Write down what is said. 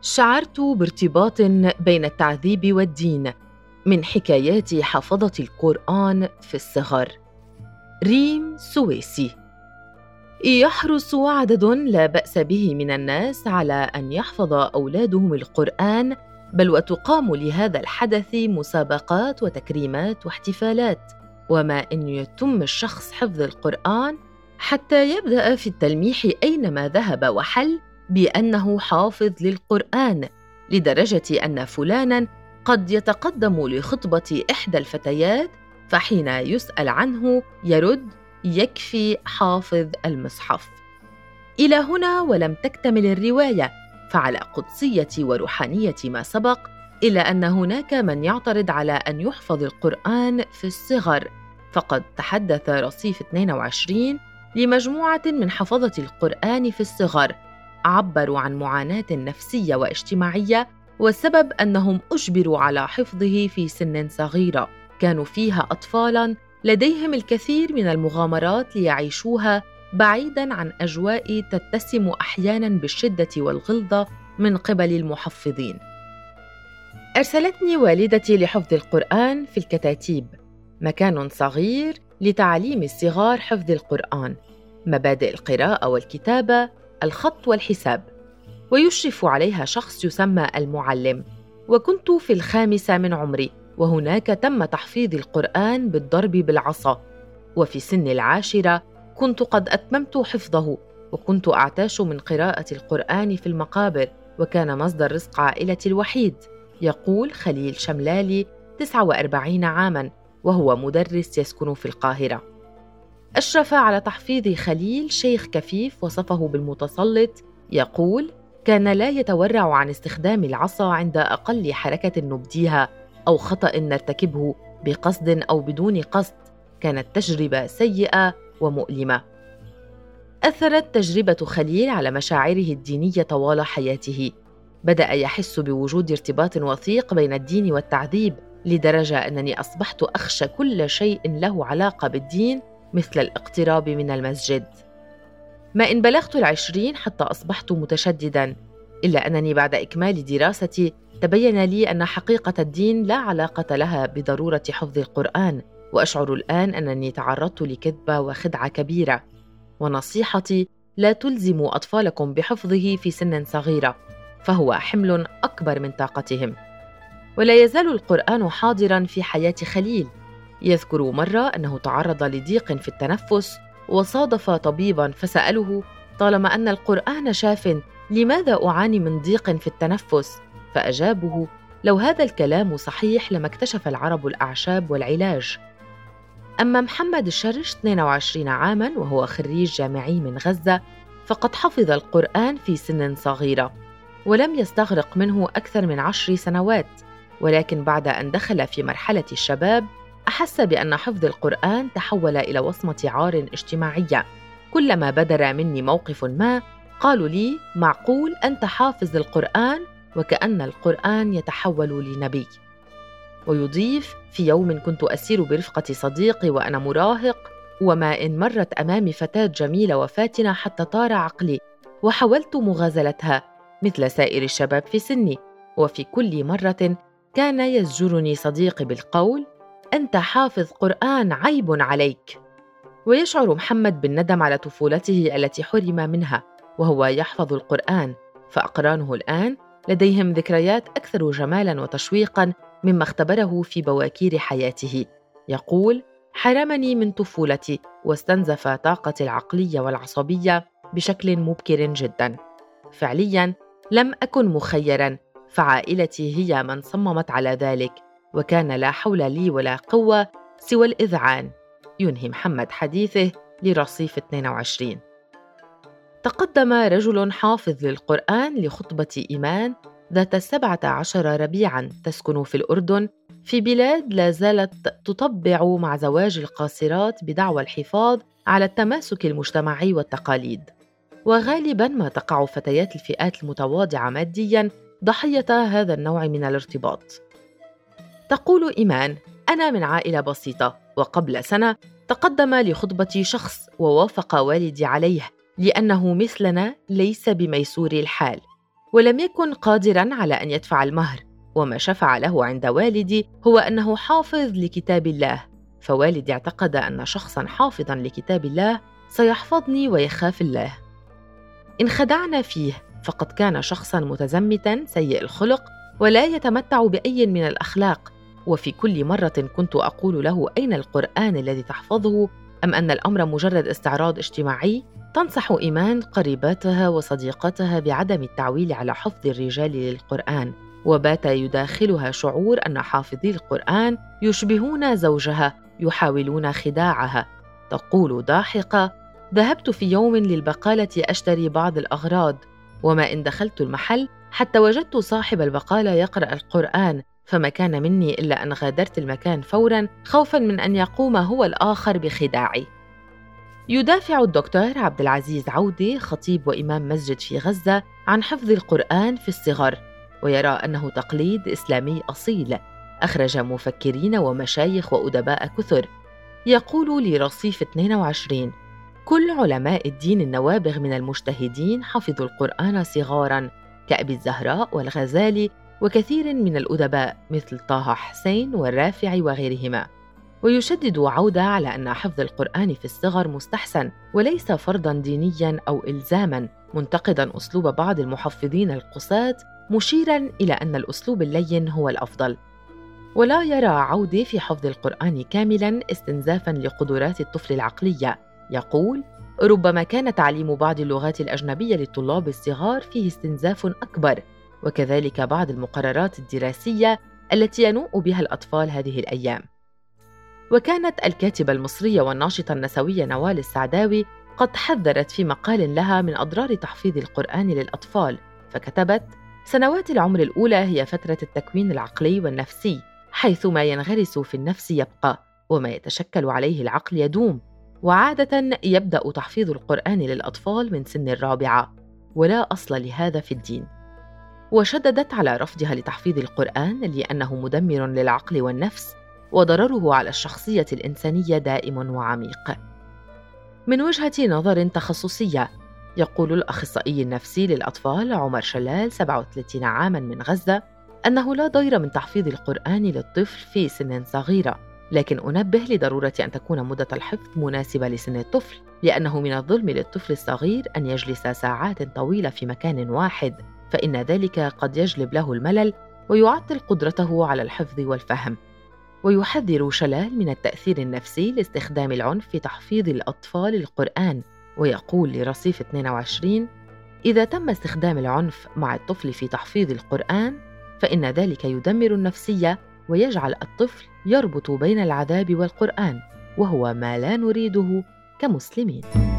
شعرت بارتباط بين التعذيب والدين من حكايات حفظة القرآن في الصغر. ريم سويسي. يحرص عدد لا بأس به من الناس على أن يحفظ أولادهم القرآن بل وتقام لهذا الحدث مسابقات وتكريمات واحتفالات وما إن يتم الشخص حفظ القرآن حتى يبدأ في التلميح أينما ذهب وحل بأنه حافظ للقرآن لدرجة أن فلانا قد يتقدم لخطبة إحدى الفتيات فحين يسأل عنه يرد يكفي حافظ المصحف. إلى هنا ولم تكتمل الرواية فعلى قدسية وروحانية ما سبق إلا أن هناك من يعترض على أن يحفظ القرآن في الصغر. فقد تحدث رصيف 22 لمجموعة من حفظة القرآن في الصغر. عبروا عن معاناة نفسية واجتماعية والسبب أنهم أجبروا على حفظه في سن صغيرة. كانوا فيها اطفالا لديهم الكثير من المغامرات ليعيشوها بعيدا عن أجواء تتسم أحيانا بالشدة والغلظة من قبل المحفظين. أرسلتني والدتي لحفظ القرآن في الكتاتيب. مكان صغير لتعليم الصغار حفظ القرآن. مبادئ القراءة والكتابة الخط والحساب. ويشرف عليها شخص يسمى المعلم. وكنت في الخامسه من عمري وهناك تم تحفيظ القرآن بالضرب بالعصا. وفي سن العاشرة كنت قد أتممت حفظه وكنت أعتاش من قراءة القرآن في المقابر وكان مصدر رزق عائلتي الوحيد. يقول خليل شملالي 49 عاما وهو مدرس يسكن في القاهرة. أشرف على تحفيظ خليل شيخ كفيف وصفه بالمتسلط يقول كان لا يتورع عن استخدام العصا عند أقل حركة نبديها أو خطأ نرتكبه بقصد أو بدون قصد كانت تجربة سيئة ومؤلمة. أثرت تجربة خليل على مشاعره الدينية طوال حياته. بدأ يحس بوجود ارتباط وثيق بين الدين والتعذيب لدرجة أنني أصبحت أخشى كل شيء له علاقة بالدين مثل الاقتراب من المسجد. ما إن بلغت العشرين حتى أصبحت متشددا إلا أنني بعد إكمال دراستي تبين لي أن حقيقة الدين لا علاقة لها بضرورة حفظ القرآن وأشعر الآن أنني تعرضت لكذبة وخدعة كبيرة. ونصيحتي لا تلزموا أطفالكم بحفظه في سن صغيرة فهو حمل أكبر من طاقتهم. ولا يزال القرآن حاضرا في حياة خليل. يذكر مرة أنه تعرض لضيق في التنفس وصادف طبيبا فسأله طالما أن القرآن شاف لماذا أعاني من ضيق في التنفس؟ فأجابه لو هذا الكلام صحيح لما اكتشف العرب الأعشاب والعلاج. أما محمد الشرش 22 عاما وهو خريج جامعي من غزة فقد حفظ القرآن في سن صغيرة ولم يستغرق منه أكثر من عشر سنوات ولكن بعد أن دخل في مرحلة الشباب أحس بأن حفظ القرآن تحول إلى وصمة عار اجتماعية. كلما بدر مني موقف ما قالوا لي معقول أنت حافظ القرآن؟ وكأن القرآن يتحول لنبي. ويضيف في يوم كنت أسير برفقة صديقي وأنا مراهق وما إن مرت امامي فتاة جميلة وفاتنة حتى طار عقلي وحاولت مغازلتها مثل سائر الشباب في سني. وفي كل مرة كان يزجرني صديقي بالقول أنت حافظ قرآن عيب عليك. ويشعر محمد بالندم على طفولته التي حرم منها وهو يحفظ القرآن. فأقرانه الآن لديهم ذكريات أكثر جمالا وتشويقا مما اختبره في بواكير حياته. يقول حرمني من طفولتي واستنزف طاقتي العقلية والعصبية بشكل مبكر جدا. فعليا لم أكن مخيرا فعائلتي هي من صممت على ذلك. وكان لا حول لي ولا قوة سوى الإذعان. ينهي محمد حديثه لرصيف 22 تقدم رجل حافظ للقرآن لخطبة إيمان ذات السبعة عشر ربيعا تسكن في الأردن في بلاد لا زالت تطبع مع زواج القاصرات بدعوى الحفاظ على التماسك المجتمعي والتقاليد. وغالبا ما تقع فتيات الفئات المتواضعة ماديا ضحية هذا النوع من الارتباط. تقول إيمان أنا من عائلة بسيطة وقبل سنة تقدم لخطبة شخص ووافق والدي عليه لأنه مثلنا ليس بميسور الحال. ولم يكن قادرا على أن يدفع المهر وما شفع له عند والدي هو أنه حافظ لكتاب الله. فوالدي اعتقد أن شخصا حافظا لكتاب الله سيحفظني ويخاف الله. إن خدعنا فيه فقد كان شخصا متزمتا سيء الخلق ولا يتمتع بأي من الأخلاق. وفي كل مرة كنت أقول له أين القرآن الذي تحفظه؟ أم أن الأمر مجرد استعراض اجتماعي؟ تنصح إيمان قريباتها وصديقاتها بعدم التعويل على حفظ الرجال للقرآن. وبات يداخلها شعور أن حافظي القرآن يشبهون زوجها يحاولون خداعها. تقول ضاحكة ذهبت في يوم للبقالة أشتري بعض الأغراض وما إن دخلت المحل حتى وجدت صاحب البقالة يقرأ القرآن فما كان مني إلا أن غادرت المكان فورا خوفا من أن يقوم هو الآخر بخداعي. يدافع الدكتور عبد العزيز عودي خطيب وإمام مسجد في غزة عن حفظ القرآن في الصغر ويرى أنه تقليد إسلامي أصيل. أخرج مفكرين ومشايخ وأدباء كثر. يقول لرصيف 22 كل علماء الدين النوابغ من المجتهدين حفظوا القرآن صغارا كأبي الزهراء والغزالي وكثير من الأدباء مثل طه حسين والرافع وغيرهما. ويشدد عودة على أن حفظ القرآن في الصغر مستحسن وليس فرضا دينيا أو الزاما منتقدا أسلوب بعض المحفظين القساة مشيرا إلى أن الأسلوب اللين هو الأفضل. ولا يرى عودي في حفظ القرآن كاملا استنزافا لقدرات الطفل العقلية. يقول ربما كان تعليم بعض اللغات الأجنبية للطلاب الصغار فيه استنزاف أكبر وكذلك بعض المقررات الدراسية التي ينوء بها الأطفال هذه الأيام. وكانت الكاتبة المصرية والناشطة النسوية نوال السعداوي قد حذرت في مقال لها من أضرار تحفيظ القرآن للأطفال فكتبت سنوات العمر الأولى هي فترة التكوين العقلي والنفسي حيث ما ينغرس في النفس يبقى وما يتشكل عليه العقل يدوم وعادة يبدأ تحفيظ القرآن للأطفال من سن الرابعة ولا أصل لهذا في الدين. وشددت على رفضها لتحفيظ القرآن لأنه مدمر للعقل والنفس وضرره على الشخصية الإنسانية دائم وعميق. من وجهة نظر تخصصية يقول الأخصائي النفسي للأطفال عمر شلال 37 عاما من غزة أنه لا ضير من تحفيظ القرآن للطفل في سن صغيرة لكن أنبه لضرورة أن تكون مدة الحفظ مناسبة لسن الطفل لأنه من الظلم للطفل الصغير أن يجلس ساعات طويلة في مكان واحد. فإن ذلك قد يجلب له الملل ويعطل قدرته على الحفظ والفهم. ويحذر شلال من التأثير النفسي لاستخدام العنف في تحفيظ الأطفال القرآن ويقول لرصيف 22 إذا تم استخدام العنف مع الطفل في تحفيظ القرآن فإن ذلك يدمر النفسية ويجعل الطفل يربط بين العذاب والقرآن وهو ما لا نريده كمسلمين.